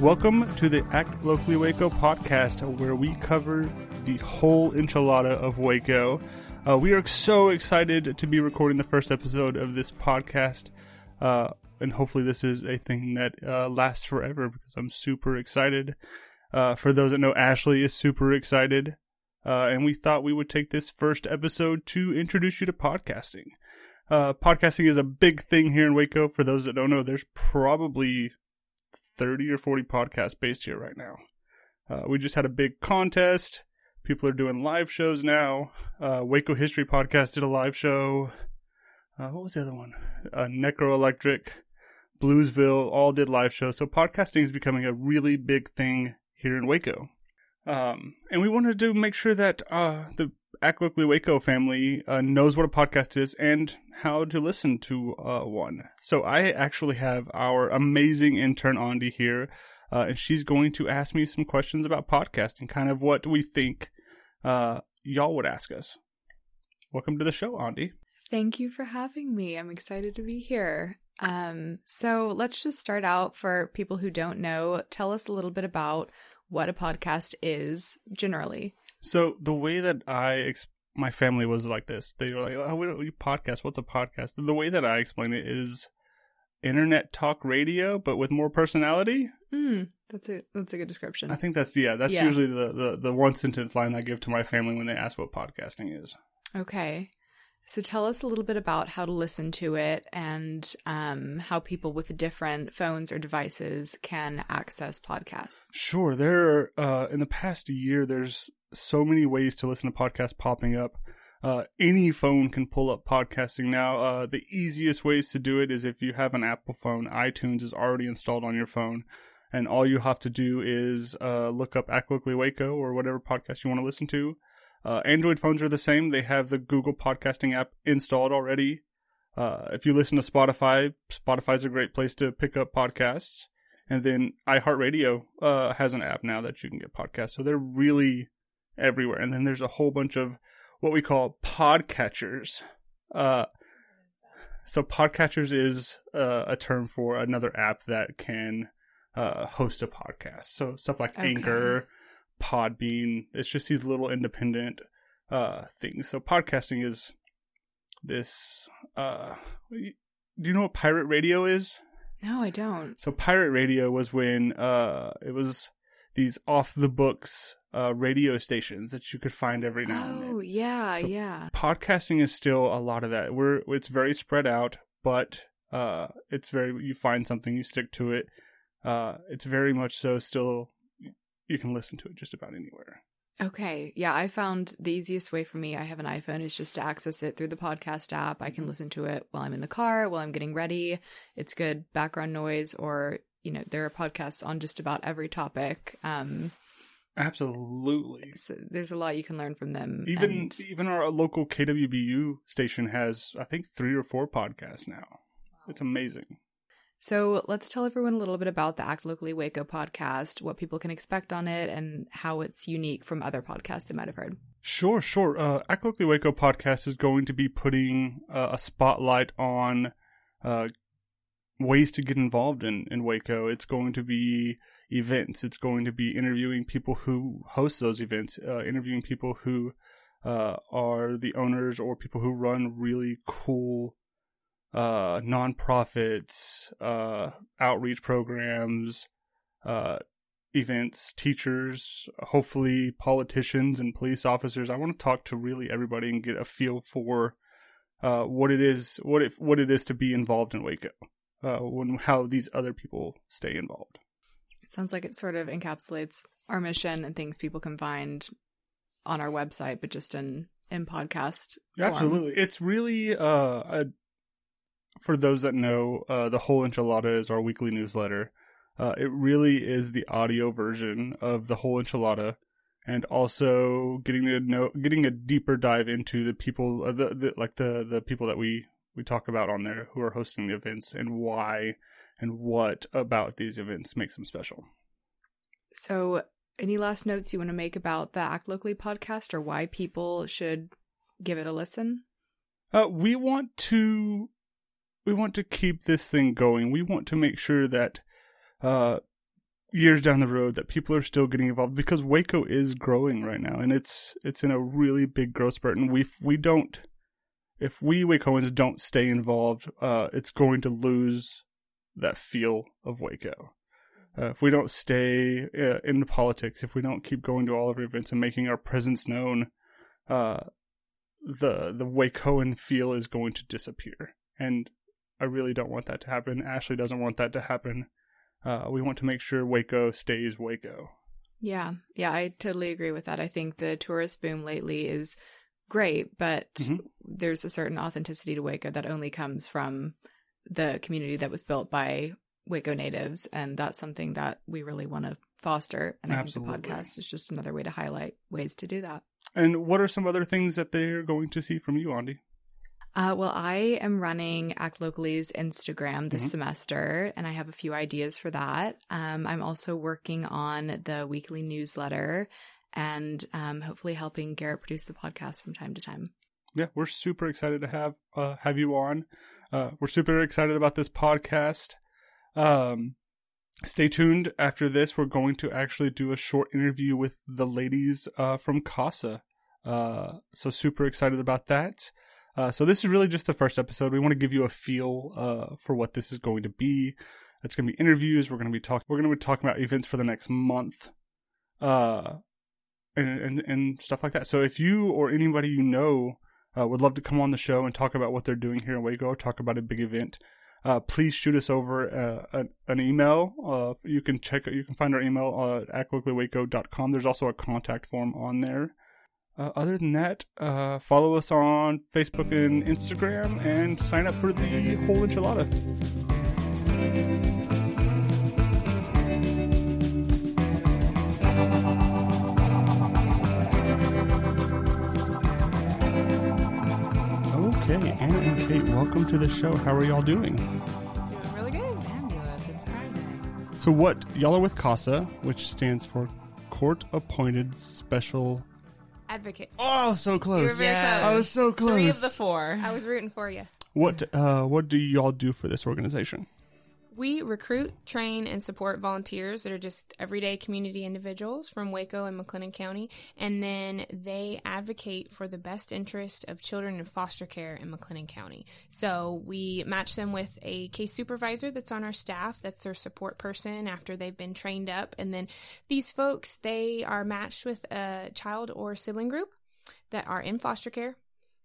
Welcome to the Act Locally Waco podcast, where we cover the whole enchilada of Waco. Uh, we are so excited to be recording the first episode of this podcast, uh, and hopefully, this is a thing that uh, lasts forever because I'm super excited. Uh, for those that know, Ashley is super excited, uh, and we thought we would take this first episode to introduce you to podcasting. Uh, podcasting is a big thing here in Waco. For those that don't know, there's probably 30 or 40 podcasts based here right now. Uh, we just had a big contest. People are doing live shows now. Uh, Waco History Podcast did a live show. Uh, what was the other one? Uh, Necro Electric, Bluesville, all did live shows. So podcasting is becoming a really big thing here in Waco. Um, and we wanted to make sure that uh, the Act Locally Waco family uh, knows what a podcast is and how to listen to uh, one. So I actually have our amazing intern Andy here, uh, and she's going to ask me some questions about podcasting, kind of what we think uh, y'all would ask us. Welcome to the show, Andy. Thank you for having me. I'm excited to be here. Um, so let's just start out for people who don't know. Tell us a little bit about what a podcast is generally. So the way that I ex- my family was like this, they were like, "Oh, we don't we podcast. What's a podcast?" The way that I explain it is internet talk radio, but with more personality. Mm, that's a that's a good description. I think that's yeah. That's Yeah. usually the, the the one sentence line I give to my family when they ask what podcasting is. Okay. So tell us a little bit about how to listen to it and um, how people with different phones or devices can access podcasts. Sure, there are, uh, in the past year, there's so many ways to listen to podcasts popping up. Uh, any phone can pull up podcasting now. Uh, the easiest ways to do it is if you have an Apple phone, iTunes is already installed on your phone, and all you have to do is uh, look up Locally Waco or whatever podcast you want to listen to. Uh, Android phones are the same; they have the Google Podcasting app installed already. Uh, if you listen to Spotify, Spotify's a great place to pick up podcasts. And then iHeartRadio uh, has an app now that you can get podcasts. So they're really everywhere. And then there's a whole bunch of what we call podcatchers. Uh, so podcatchers is uh, a term for another app that can uh, host a podcast. So stuff like Okay. Anchor, Podbean. It's just these little independent uh, things. So podcasting is this. Uh, do you know what pirate radio is? No, I don't. So pirate radio was when uh it was these off the books uh radio stations that you could find every now and Oh, yeah, So- yeah. Podcasting is still a lot of that. We're it's very spread out, but uh it's very you find something, you stick to it. Uh it's very much so still you can listen to it just about anywhere. Okay. Yeah, I found the easiest way for me, I have an iPhone, is just to access it through the podcast app. I can listen to it while I'm in the car, while I'm getting ready. It's good background noise, or, you know, there are podcasts on just about every topic. Um, Absolutely. so there's a lot you can learn from them. Even and- even our local KWBU station has I think 3 or 4 podcasts now. It's amazing. So let's tell everyone a little bit about the Act Locally Waco podcast, what people can expect on it, and how it's unique from other podcasts they might have heard. Sure, sure. Uh, Act Locally Waco podcast is going to be putting uh, a spotlight on uh, ways to get involved in, in Waco. It's going to be events. It's going to be interviewing people who host those events, uh, interviewing people who uh, are the owners or people who run really cool uh, nonprofits, uh, outreach programs, uh, events, teachers, hopefully politicians and police officers. I want to talk to really everybody and get a feel for uh, what it is, what it what it is to be involved in Waco, uh, when how these other people stay involved. It sounds like it sort of encapsulates our mission and things people can find on our website, but just in in podcast. form. Absolutely. It's really uh a, for those that know, uh the whole enchilada is our weekly newsletter. Uh it really is the audio version of the whole enchilada and also getting to know getting a deeper dive into the people uh, the, the like the the people that we we talk about on there who are hosting the events and why and what about these events makes them special. So, any last notes you want to make about the Act Locally podcast or why people should give it a listen? Uh, we want to we want to keep this thing going. We want to make sure that uh, years down the road that people are still getting involved because Waco is growing right now, and it's it's in a really big growth spurt. And we we don't if we Wacoans don't stay involved, uh, it's going to lose that feel of Waco. Uh, if we don't stay uh, in the politics, if we don't keep going to all of our events and making our presence known, uh, the the Wacoan feel is going to disappear. And I really don't want that to happen. Ashley doesn't want that to happen. Uh, we want to make sure Waco stays Waco. Yeah, yeah, I totally agree with that. I think the tourist boom lately is great, but Mhm. there's a certain authenticity to Waco that only comes from the community that was built by Waco natives, and that's something that we really want to foster. And I Absolutely. think the podcast is just another way to highlight ways to do that. And what are some other things that they're going to see from you, Andy? Uh, well, I am running Act Locally's Instagram this Mhm. semester, and I have a few ideas for that. Um, I'm also working on the weekly newsletter and um, hopefully helping Garrett produce the podcast from time to time. yeah, we're super excited to have uh, have you on. Uh, we're super excited about this podcast. Um, stay tuned. After this, we're going to actually do a short interview with the ladies uh, from Casa. Uh, so super excited about that. Uh, so this is really just the first episode. We want to give you a feel uh, for what this is going to be. It's going to be interviews. We're going to be talking. We're going to be talking about events for the next month. Uh, and, and and stuff like that. So if you or anybody you know uh, would love to come on the show and talk about what they're doing here in Waco, talk about a big event, uh, please shoot us over uh, an, an email. You can check you can find our email at actlocallywaco.com. There's also a contact form on there. Uh, other than that, uh, follow us on Facebook and Instagram and sign up for the whole enchilada. Okay, Anna and Kate, welcome to the show. How are y'all doing? Doing really good. Fabulous. It's Friday. So, what y'all are with CASA, which stands for Court Appointed Special. Advocates. Oh, so close. You were very Yes. close. I was so close. Three of the four. I was rooting for you. What uh, what do y'all do for this organization? We recruit, train, and support volunteers that are just everyday community individuals from Waco and McLennan County, and then they advocate for the best interest of children in foster care in McLennan County. So we match them with a case supervisor that's on our staff, that's their support person after they've been trained up, and then these folks they are matched with a child or sibling group that are in foster care.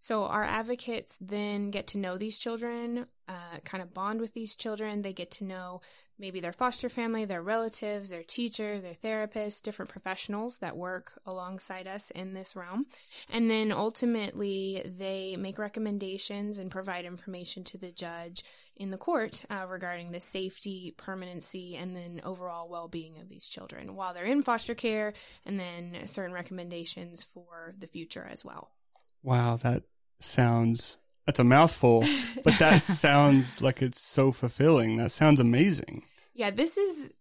So our advocates then get to know these children, uh, kind of bond with these children. They get to know maybe their foster family, their relatives, their teachers, their therapists, different professionals that work alongside us in this realm. And then ultimately, they make recommendations and provide information to the judge in the court uh, regarding the safety, permanency, and then overall well being of these children while they're in foster care, and then certain recommendations for the future as well. Wow, that sounds that's a mouthful, but that sounds like it's so fulfilling. That sounds amazing. Yeah, this is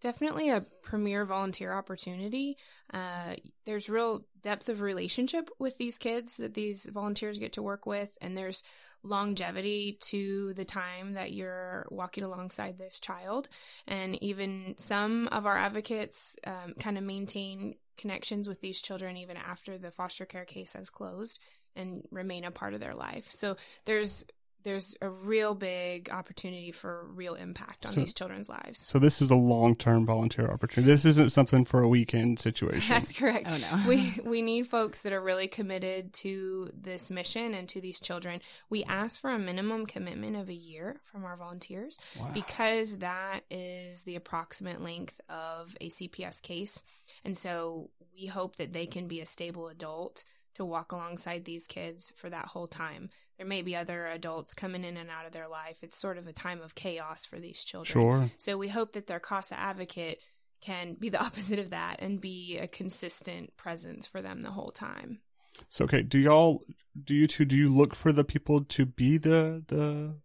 definitely a premier volunteer opportunity. Uh, there's real depth of relationship with these kids that these volunteers get to work with, and there's longevity to the time that you're walking alongside this child. And even some of our advocates um, kind of maintain connections with these children even after the foster care case has closed and remain a part of their life. So there's there's a real big opportunity for real impact on So- these children's lives. So this is a long term volunteer opportunity. This isn't something for a weekend situation. That's correct. Oh, no. we we need folks that are really committed to this mission and to these children. We ask for a minimum commitment of a year from our volunteers Wow. because that is the approximate length of a CPS case. And so we hope that they can be a stable adult to walk alongside these kids for that whole time. There may be other adults coming in and out of their life. It's sort of a time of chaos for these children. Sure. So we hope that their CASA advocate can be the opposite of that and be a consistent presence for them the whole time. So okay, do y'all do you two do you look for the people to be the the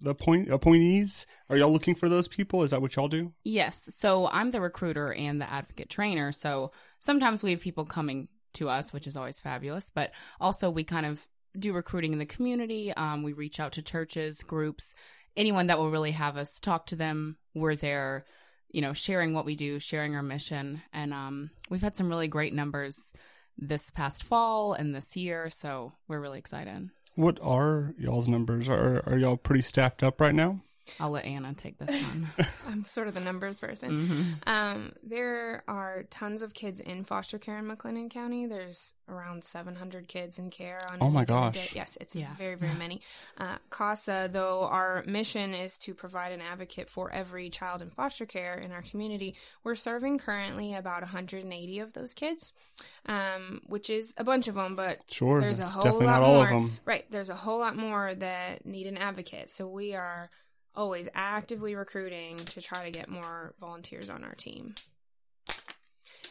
the point appointees? Are y'all looking for those people? Is that what y'all do? Yes. So I'm the recruiter and the advocate trainer. So sometimes we have people coming to us, which is always fabulous. But also, we kind of do recruiting in the community. Um, we reach out to churches, groups, anyone that will really have us talk to them. We're there, you know, sharing what we do, sharing our mission. And um, we've had some really great numbers this past fall and this year. So we're really excited. What are y'all's numbers? Are are y'all pretty staffed up right now? I'll let Anna take this one. I'm sort of the numbers person. hmm Um, there are tons of kids in foster care in McLennan County. There's around 700 kids in care on. Oh my gosh. day. Yes, it's Yeah. very, very many. Uh, CASA, though, our mission is to provide an advocate for every child in foster care in our community. We're serving currently about 180 of those kids, um, which is a bunch of them, but Sure. there's a whole definitely lot not all more. of them. Right. There's a whole lot more that need an advocate. So we are always actively recruiting to try to get more volunteers on our team.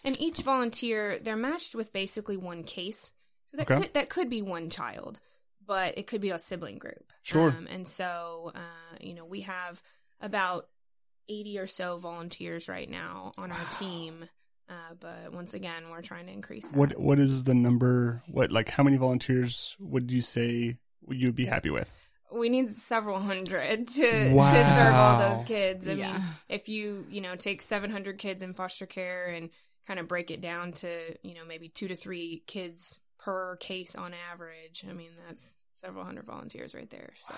And each volunteer, they're matched with basically one case. So that Okay. could that could be one child, but it could be a sibling group. Sure. Um, and so, uh, you know, we have about 80 or so volunteers right now on our team. Uh, but once again, we're trying to increase that. What what is the number? What like how many volunteers would you say would you'd be happy with? We need several hundred to to serve all those kids. I Yeah. mean, if you you know take seven hundred kids in foster care and kind of break it down to you know maybe two to three kids per case on average, I mean that's several hundred volunteers right there. So.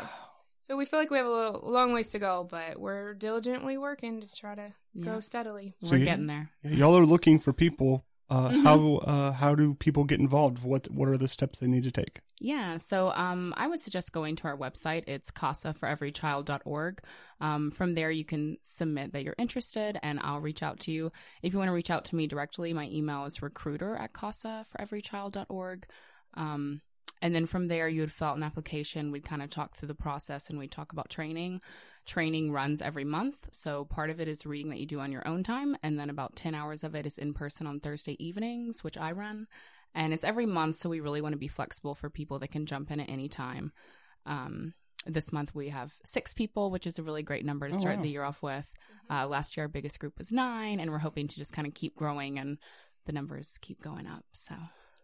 So we feel like we have a little, long ways to go, but we're diligently working to try to grow steadily. So We're you- getting there. Y'all are looking for people. Uh, Mm-hmm. How uh, how do people get involved? What what are the steps they need to take? Yeah, so um, I would suggest going to our website. It's casaforeverychild.org. Um, from there, you can submit that you're interested, and I'll reach out to you. If you want to reach out to me directly, my email is recruiter at casaforeverychild.org. Um, and then from there, you would fill out an application. We'd kind of talk through the process and we'd talk about training. Training runs every month. So part of it is reading that you do on your own time. And then about 10 hours of it is in person on Thursday evenings, which I run. And it's every month. So we really want to be flexible for people that can jump in at any time. Um, this month we have six people, which is a really great number to Oh, start wow. the year off with. Uh, last year, our biggest group was nine, and we're hoping to just kind of keep growing and the numbers keep going up. So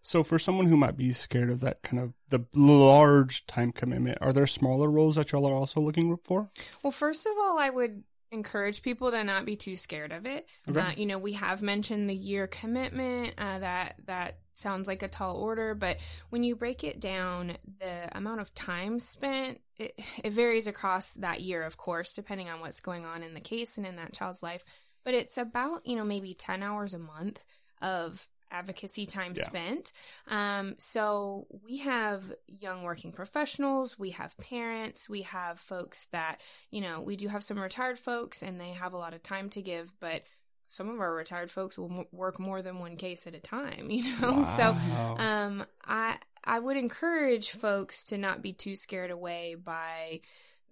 So for someone who might be scared of that kind of the large time commitment, are there smaller roles that y'all are also looking for? Well, first of all, I would encourage people to not be too scared of it. Okay. Uh, you know, we have mentioned the year commitment. Uh, that that sounds like a tall order, but when you break it down, the amount of time spent it, it varies across that year, of course, depending on what's going on in the case and in that child's life. But it's about you know maybe ten hours a month of advocacy time Yeah. spent. Um, so we have young working professionals, we have parents, we have folks that, you know, we do have some retired folks and they have a lot of time to give, but some of our retired folks will m- work more than one case at a time, you know? So, um, I, I would encourage folks to not be too scared away by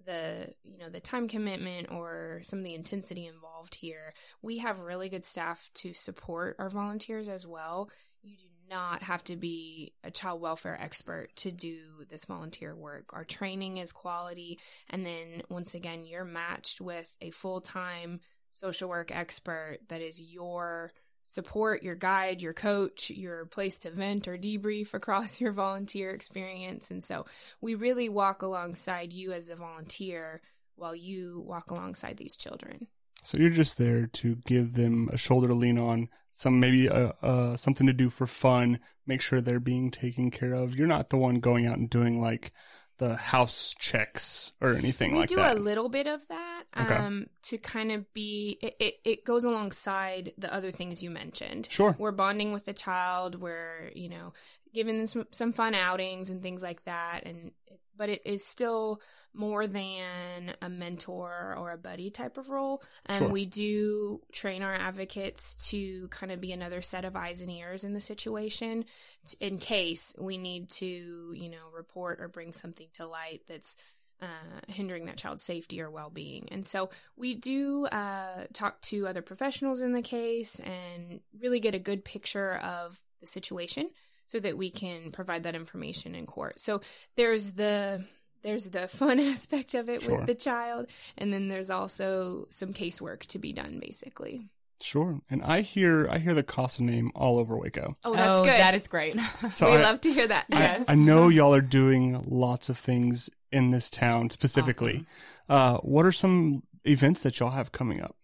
the you know the time commitment or some of the intensity involved here we have really good staff to support our volunteers as well. You do not have to be a child welfare expert to do this volunteer work. Our training is quality. And then once again you're matched with a full-time social work expert that is your support, your guide, your coach, your place to vent or debrief across your volunteer experience. And so we really walk alongside you as a volunteer while you walk alongside these children. So you're just there to give them a shoulder to lean on, some maybe uh, uh, something to do for fun, make sure they're being taken care of. You're not the one going out and doing like the house checks or anything we like that. We do a little bit of that Okay. um, to kind of be it, it, it goes alongside the other things you mentioned Sure. we're bonding with the child we're you know giving them some, some fun outings and things like that and but it is still more than a mentor or a buddy type of role. And Sure. we do train our advocates to kind of be another set of eyes and ears in the situation t- in case we need to you know report or bring something to light that's uh, hindering that child's safety or well-being. And so we do uh, talk to other professionals in the case and really get a good picture of the situation so that we can provide that information in court. So there's the there's the fun aspect of it Sure. with the child and then there's also some casework to be done basically Sure. And I hear I hear the Casa name all over Waco. oh that's good That is great. So we I, love to hear that I, yes I know y'all are doing lots of things in this town specifically. Uh, what are some events that y'all have coming up?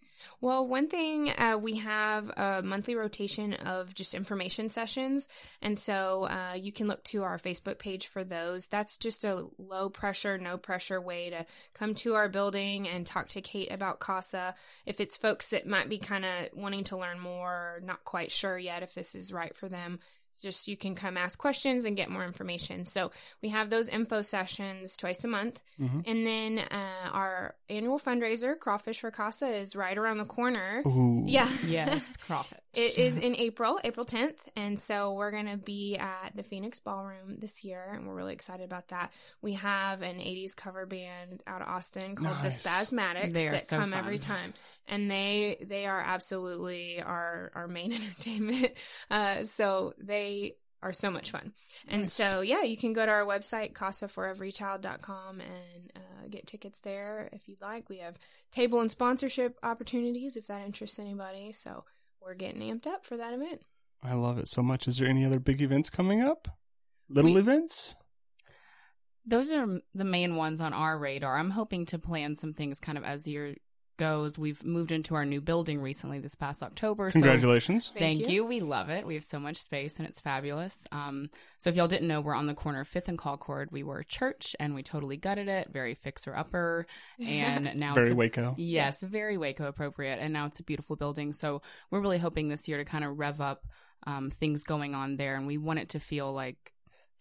Well, one thing uh, we have a monthly rotation of just information sessions, and so uh, you can look to our Facebook page for those. That's just a low pressure, no pressure way to come to our building and talk to Kate about CASA. If it's folks that might be kind of wanting to learn more, or not quite sure yet if this is right for them. It's just you can come ask questions and get more information. So we have those info sessions twice a month. Mhm. And then uh, our annual fundraiser, Crawfish for Casa, is right around the corner. Ooh. Yeah. yes, crawfish. It is in April, April 10th. And so we're going to be at the Phoenix Ballroom this year. And we're really excited about that. We have an 80s cover band out of Austin called Nice. the Spazmatics that so come fun. every time. And they they are absolutely our, our main entertainment. Uh, so they are so much fun. And Nice. so, yeah, you can go to our website, casaforeverychild.com, and uh, get tickets there if you'd like. We have table and sponsorship opportunities if that interests anybody. So we're getting amped up for that event. I love it so much. Is there any other big events coming up? Little We- events? Those are the main ones on our radar. I'm hoping to plan some things kind of as the year goes. We've moved into our new building recently this past October. so- Congratulations. Thank, Thank you. you. We love it. We have so much space and it's fabulous. Um, so if y'all didn't know, we're on the corner of Fifth and Concord. We were a church and we totally gutted it. Very fixer upper, and now Very it's a, Waco. Yes, very Waco appropriate, and now it's a beautiful building. So we're really hoping this year to kind of rev up um, things going on there, and we want it to feel like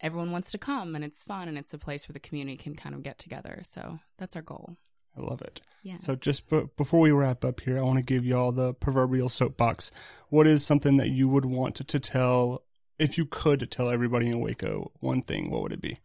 everyone wants to come and it's fun and it's a place where the community can kind of get together. So that's our goal. I love it. Yeah. So just b- before we wrap up here, I want to give y'all the proverbial soapbox. What is something that you would want to, to tell, if you could tell everybody in Waco one thing, what would it be?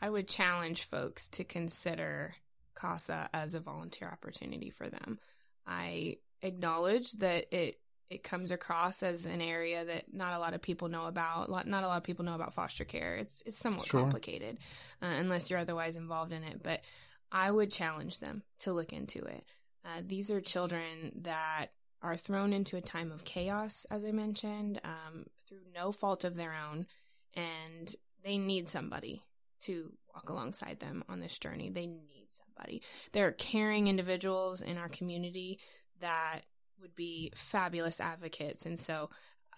I would challenge folks to consider CASA as a volunteer opportunity for them. I acknowledge that it it comes across as an area that not a lot of people know about. Not a lot of people know about foster care. It's it's somewhat Sure. complicated uh, unless you're otherwise involved in it. But I would challenge them to look into it. Uh, these are children that are thrown into a time of chaos, as I mentioned, um, through no fault of their own, and they need somebody to walk alongside them on this journey. They need somebody. There are caring individuals in our community that would be fabulous advocates. And so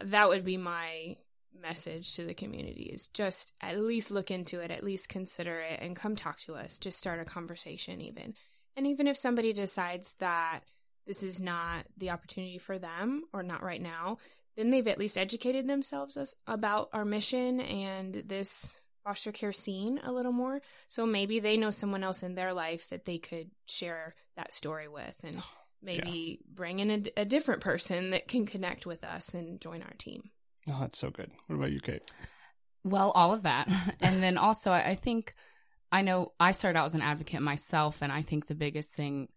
that would be my message to the community is just at least look into it, at least consider it and come talk to us. Just start a conversation even. And even if somebody decides that this is not the opportunity for them or not right now, then they've at least educated themselves as, about our mission and this foster care scene a little more. So maybe they know someone else in their life that they could share that story with and maybe bring in a, a different person that can connect with us and join our team. Oh, that's so good. What about you, Kate? Well, all of that. and then also, I think I know I started out as an advocate myself, and I think the biggest thing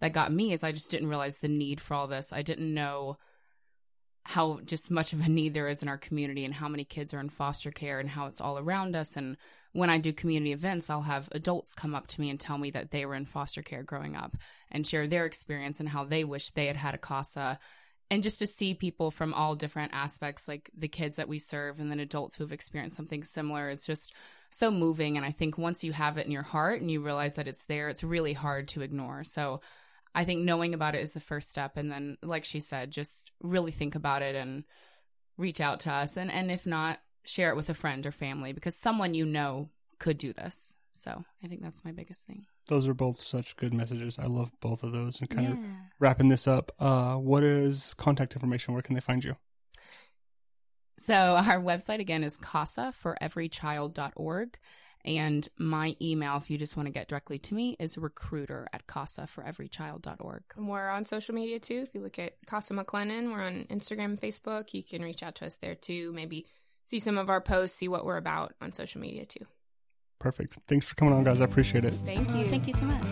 that got me is I just didn't realize the need for all this. I didn't know how just much of a need there is in our community and how many kids are in foster care and how it's all around us. And when I do community events, I'll have adults come up to me and tell me that they were in foster care growing up and share their experience and how they wish they had had a CASA and just to see people from all different aspects like the kids that we serve and then adults who have experienced something similar it's just so moving. And i think once you have it in your heart and you realize that it's there it's really hard to ignore. So i think knowing about it is the first step. And then like she said just really think about it and reach out to us. And and if not share it with a friend or family because someone you know could do this. So I think that's my biggest thing. Those are both such good messages. I love both of those. And kind of wrapping this up, uh, what is contact information? Where can they find you? So our website again is casaforeverychild.org. And my email, if you just want to get directly to me, is recruiter at casaforeverychild.org. And we're on social media too. If you look at Casa McLennan, we're on Instagram and Facebook. You can reach out to us there too. Maybe see some of our posts, see what we're about on social media too. Perfect. Thanks for coming on, guys. I appreciate it. Thank you. Thank you so much.